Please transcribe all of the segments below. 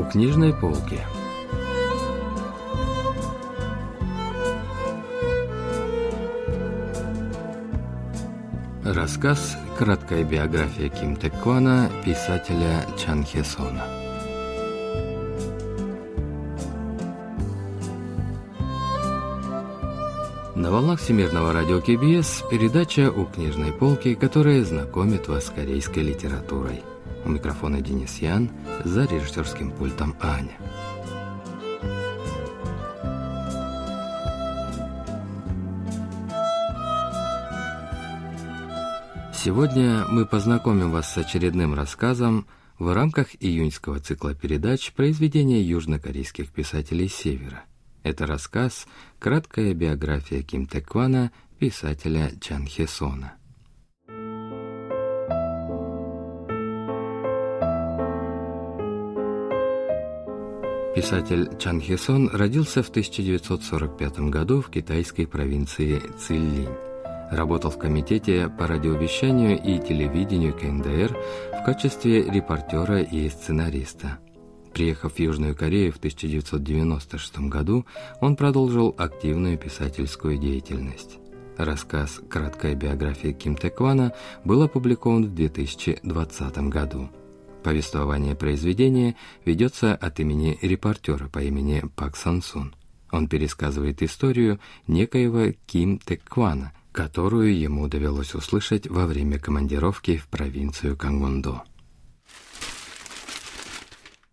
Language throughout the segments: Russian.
У книжной полки. Рассказ «Краткая биография Ким Тэквана» писателя Чан Хесона. На волнах Всемирного радио КБС передача «У книжной полки», которая знакомит вас с корейской литературой. У микрофона Денис Ян, за режиссерским пультом Аня. Сегодня мы познакомим вас с очередным рассказом в рамках июньского цикла передач произведения южнокорейских писателей Севера. Это рассказ «Краткая биография Ким Тэквана», писателя Чан Хесона. Писатель Чан Хесон родился в 1945 году в китайской провинции Циллинь. Работал в комитете по радиовещанию и телевидению КНДР в качестве репортера и сценариста. Приехав в Южную Корею в 1996 году, он продолжил активную писательскую деятельность. Рассказ «Краткая биография Ким Тэквана» был опубликован в 2020 году. Повествование произведения ведется от имени репортера по имени Пак Сансун. Он пересказывает историю некоего Ким Тэквана, которую ему довелось услышать во время командировки в провинцию Кангондо.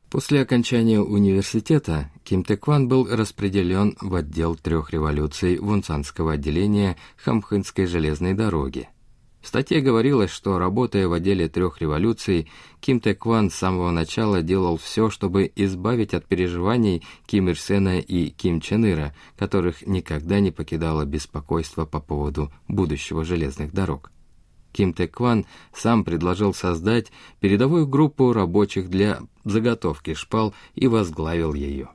После окончания университета Ким Тэкван был распределен в отдел трех революций Вунцанского отделения Хамхынской железной дороги – в статье говорилось, что, работая в отделе трех революций, Ким Тэкван с самого начала делал все, чтобы избавить от переживаний Ким Ир Сена и Ким Чен Ира, которых никогда не покидало беспокойство по поводу будущего железных дорог. Ким Тэкван сам предложил создать передовую группу рабочих для заготовки шпал и возглавил ее.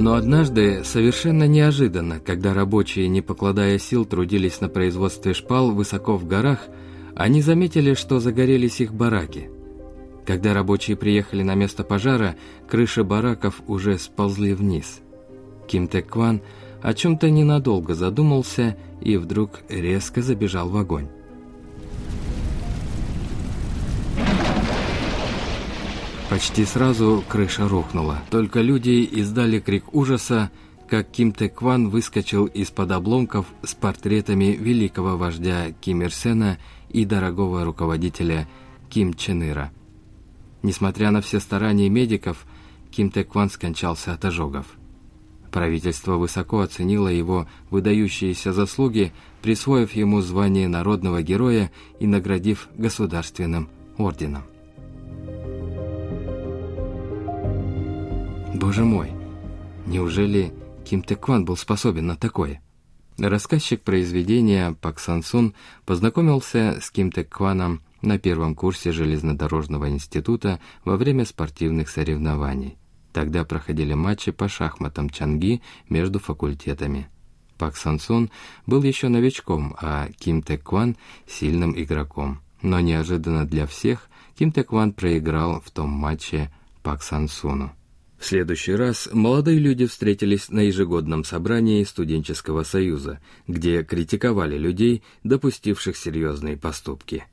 Но однажды, совершенно неожиданно, когда рабочие, не покладая сил, трудились на производстве шпал высоко в горах, они заметили, что загорелись их бараки. Когда рабочие приехали на место пожара, крыши бараков уже сползли вниз. Ким Тэк Кван о чем-то ненадолго задумался и вдруг резко забежал в огонь. Почти сразу крыша рухнула. Только люди издали крик ужаса, как Ким Тэкван выскочил из-под обломков с портретами великого вождя Ким Ир Сена и дорогого руководителя Ким Чен Ира. Несмотря на все старания медиков, Ким Тэкван скончался от ожогов. Правительство высоко оценило его выдающиеся заслуги, присвоив ему звание народного героя и наградив государственным орденом. Боже мой, неужели Ким Тэкван был способен на такое? Рассказчик произведения Пак Сансун познакомился с Ким Тэкваном на первом курсе железнодорожного института во время спортивных соревнований. Тогда проходили матчи по шахматам Чанги между факультетами. Пак Сансун был еще новичком, а Ким Тэкван – сильным игроком. Но неожиданно для всех Ким Тэкван проиграл в том матче Пак Сансуну. В следующий раз молодые люди встретились на ежегодном собрании студенческого союза, где критиковали людей, допустивших серьезные поступки.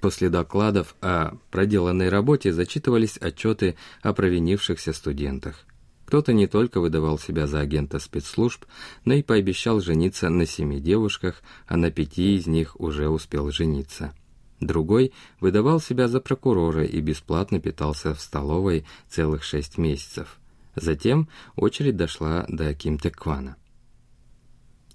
После докладов о проделанной работе зачитывались отчеты о провинившихся студентах. Кто-то не только выдавал себя за агента спецслужб, но и пообещал жениться на семи девушках, а на пяти из них уже успел жениться. Другой выдавал себя за прокурора и бесплатно питался в столовой целых шесть месяцев. Затем очередь дошла до Ким Тэквана.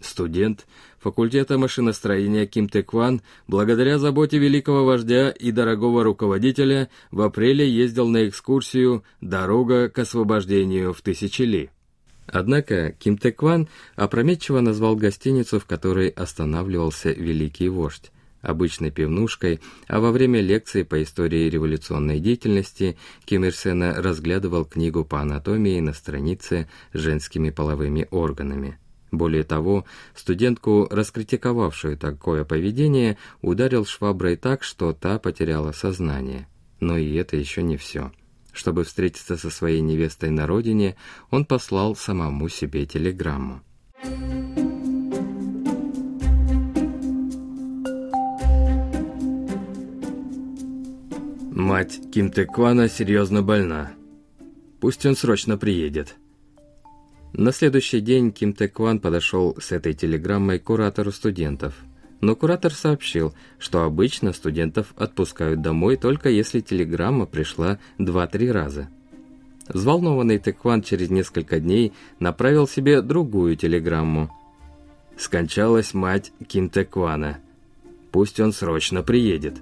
Студент факультета машиностроения Ким Тэкван, благодаря заботе великого вождя и дорогого руководителя, в апреле ездил на экскурсию «Дорога к освобождению в Тысячели». Однако Ким Тэкван опрометчиво назвал гостиницу, в которой останавливался великий вождь обычной пивнушкой, а во время лекции по истории революционной деятельности Ким Ир Сена разглядывал книгу по анатомии на странице с женскими половыми органами. Более того, студентку, раскритиковавшую такое поведение, ударил шваброй так, что та потеряла сознание. Но и это еще не все. Чтобы встретиться со своей невестой на родине, он послал самому себе телеграмму. Мать Ким Тэквана серьезно больна. Пусть он срочно приедет. На следующий день Ким Тэкван подошел с этой телеграммой к куратору студентов. Но куратор сообщил, что обычно студентов отпускают домой только если телеграмма пришла 2-3 раза. Взволнованный Тэкван через несколько дней направил себе другую телеграмму. «Скончалась мать Ким Тэквана. Пусть он срочно приедет».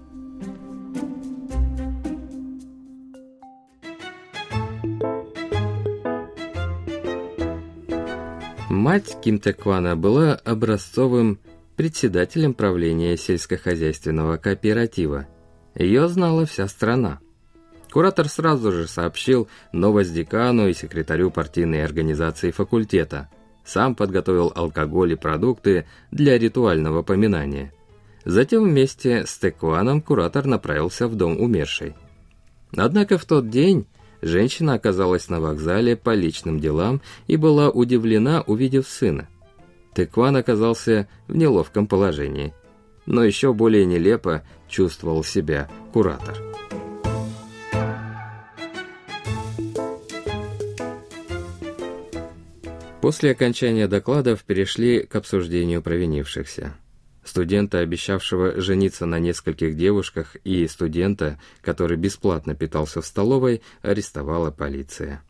Мать Ким Тэквана была образцовым председателем правления сельскохозяйственного кооператива. Ее знала вся страна. Куратор сразу же сообщил новость декану и секретарю партийной организации факультета. Сам подготовил алкоголь и продукты для ритуального поминания. Затем вместе с Текуаном куратор направился в дом умершей. Однако в тот день Женщина оказалась на вокзале по личным делам и была удивлена, увидев сына. Текван оказался в неловком положении. Но еще более нелепо чувствовал себя куратор. После окончания докладов перешли к обсуждению провинившихся студента, обещавшего жениться на нескольких девушках, и студента, который бесплатно питался в столовой, арестовала полиция.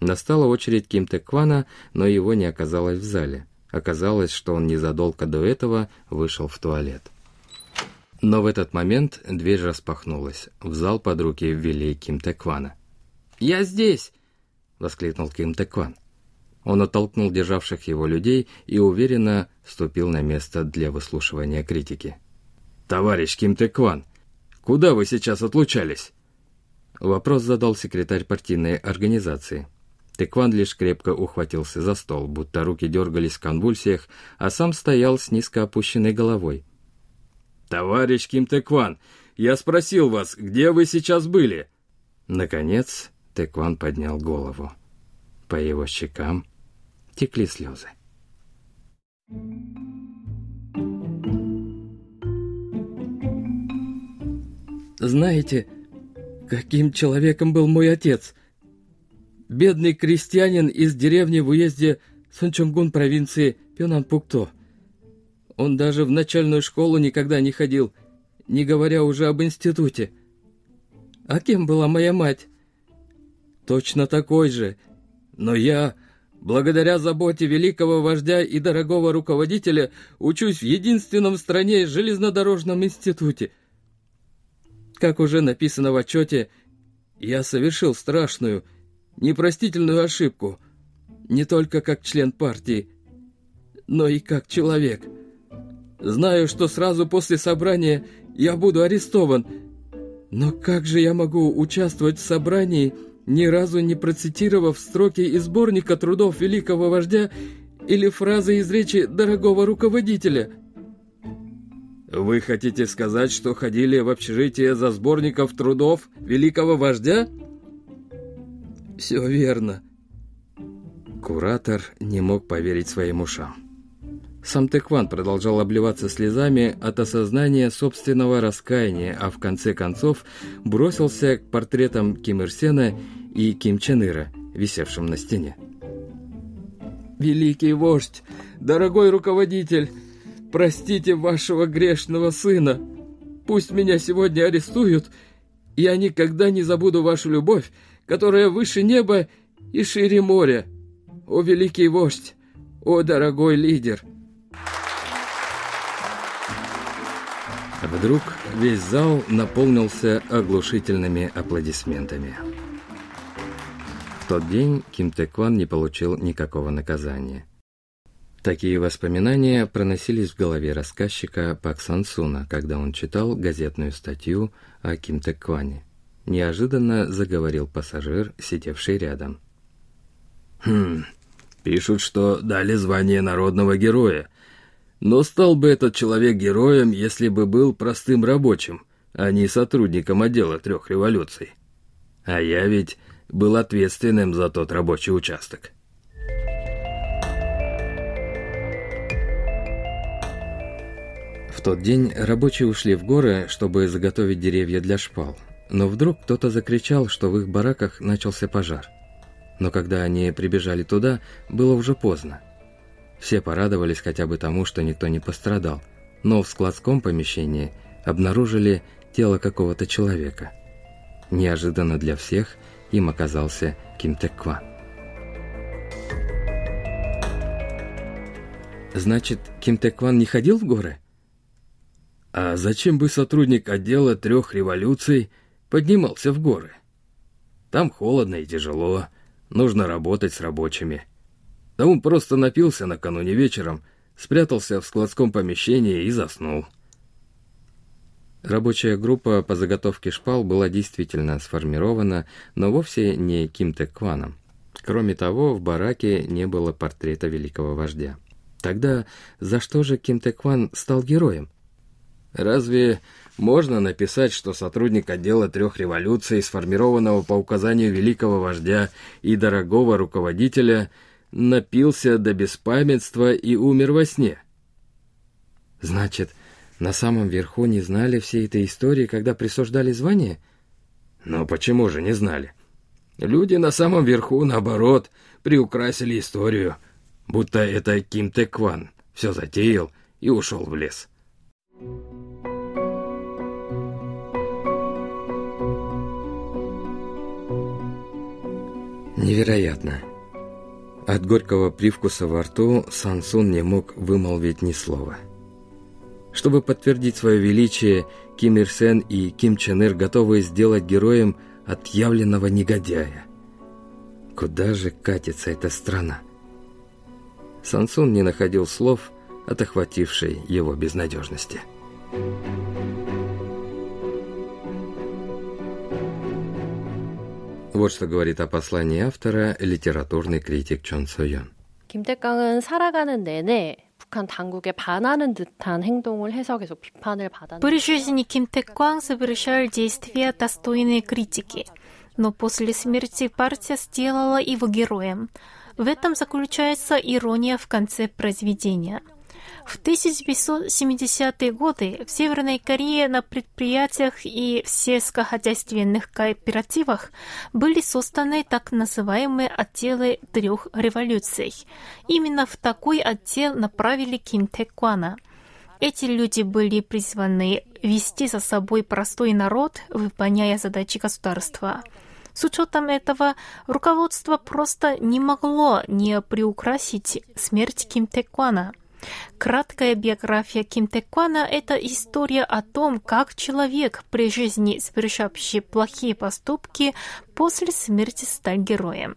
Настала очередь Ким Тэквана, но его не оказалось в зале. Оказалось, что он незадолго до этого вышел в туалет. Но в этот момент дверь распахнулась. В зал под руки ввели Ким Тэквана. «Я здесь!» — воскликнул Ким Тэкван. Он оттолкнул державших его людей и уверенно ступил на место для выслушивания критики. «Товарищ Ким Тэкван, куда вы сейчас отлучались?» Вопрос задал секретарь партийной организации. Тэкван лишь крепко ухватился за стол, будто руки дергались в конвульсиях, а сам стоял с низко опущенной головой. «Товарищ Ким Тэкван, я спросил вас, где вы сейчас были?» Наконец Тэкван поднял голову. По его щекам текли слезы. Знаете, каким человеком был мой отец? Бедный крестьянин из деревни в уезде Сунчонгун провинции Пёнанпукто. Он даже в начальную школу никогда не ходил, не говоря уже об институте. А кем была моя мать? Точно такой же. Но я Благодаря заботе великого вождя и дорогого руководителя учусь в единственном в стране железнодорожном институте. Как уже написано в отчете, я совершил страшную, непростительную ошибку, не только как член партии, но и как человек. Знаю, что сразу после собрания я буду арестован, но как же я могу участвовать в собрании, ни разу не процитировав строки из сборника трудов великого вождя или фразы из речи дорогого руководителя. Вы хотите сказать, что ходили в общежитие за сборников трудов великого вождя? Все верно. Куратор не мог поверить своим ушам. Сам Текван продолжал обливаться слезами от осознания собственного раскаяния, а в конце концов бросился к портретам Ким Ир Сена и Ким Чен Ира, висевшим на стене. «Великий вождь, дорогой руководитель, простите вашего грешного сына. Пусть меня сегодня арестуют, я никогда не забуду вашу любовь, которая выше неба и шире моря. О, великий вождь, о, дорогой лидер!» Вдруг весь зал наполнился оглушительными аплодисментами. В тот день Ким Тэкван не получил никакого наказания. Такие воспоминания проносились в голове рассказчика Пак Сансуна, когда он читал газетную статью о Ким Тэкване. Неожиданно заговорил пассажир, сидевший рядом. «Хм, Пишут, что дали звание народного героя. Но стал бы этот человек героем, если бы был простым рабочим, а не сотрудником отдела трех революций. А я ведь был ответственным за тот рабочий участок. В тот день рабочие ушли в горы, чтобы заготовить деревья для шпал. Но вдруг кто-то закричал, что в их бараках начался пожар. Но когда они прибежали туда, было уже поздно. Все порадовались хотя бы тому, что никто не пострадал, но в складском помещении обнаружили тело какого-то человека. Неожиданно для всех им оказался Ким Тек Кван. Значит, Ким Тек Кван не ходил в горы? А зачем бы сотрудник отдела трех революций поднимался в горы? Там холодно и тяжело, нужно работать с рабочими. Он просто напился накануне вечером, спрятался в складском помещении и заснул. Рабочая группа по заготовке шпал была действительно сформирована, но вовсе не Ким Тек Кваном. Кроме того, в бараке не было портрета великого вождя. Тогда за что же Ким Тек Кван стал героем? Разве можно написать, что сотрудник отдела трех революций, сформированного по указанию великого вождя и дорогого руководителя, напился до беспамятства и умер во сне? Значит, на самом верху не знали всей этой истории, когда присуждали звание? Но почему же не знали? Люди на самом верху, наоборот, приукрасили историю, будто это Ким Тэкван все затеял и ушел в лес. Невероятно. От горького привкуса во рту Сансун не мог вымолвить ни слова. Чтобы подтвердить свое величие, Ким Ир Сен и Ким Чен Ир готовы сделать героем отъявленного негодяя. Куда же катится эта страна? Сансун не находил слов от охватившей его безнадежности. Вот что говорит о послании автора литературный критик Чон Сойон. 김태광은 살아가는 내내 북한 당국에 반하는 듯한 행동을 해서 계속 비판을 받았는데 При жизни Ким Тэк-кван совершал действия, достойные критики, но после смерти партия сделала его героем. В этом заключается ирония в конце произведения – в 1970-е годы в Северной Корее на предприятиях и в сельскохозяйственных кооперативах были созданы так называемые отделы трех революций. Именно в такой отдел направили Ким Тэквана. Эти люди были призваны вести за собой простой народ, выполняя задачи государства. С учетом этого, руководство просто не могло не приукрасить смерть Ким Тэквана – Краткая биография Ким Тэквана – это история о том, как человек при жизни, совершавший плохие поступки, после смерти стал героем.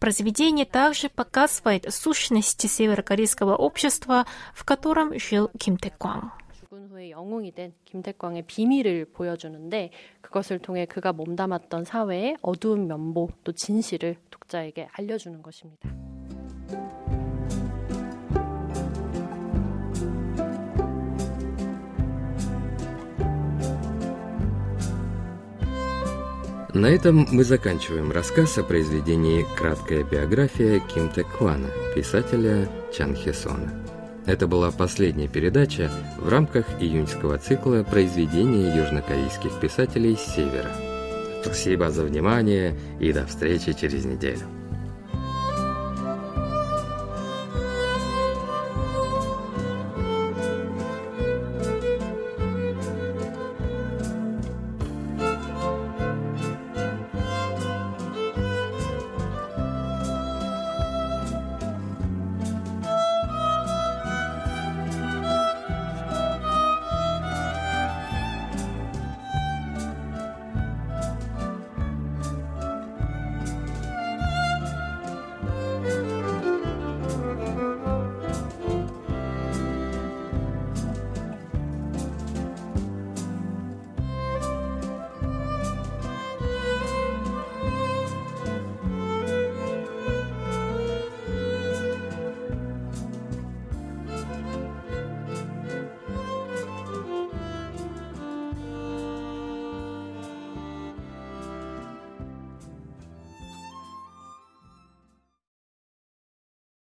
Произведение также показывает сущности северокорейского общества, в котором жил Ким Тэкван. 죽은 후에 영웅이 된 김태광의 비밀을 보여주는데 그것을 통해 그가 몸담았던 사회의 어두운 면모 또 진실을 독자에게 알려주는 것입니다. На этом мы заканчиваем рассказ о произведении «Краткая биография Ким Тэк Квана» писателя Чан Хесона. Это была последняя передача в рамках июньского цикла произведения южнокорейских писателей с севера. Спасибо за внимание и до встречи через неделю.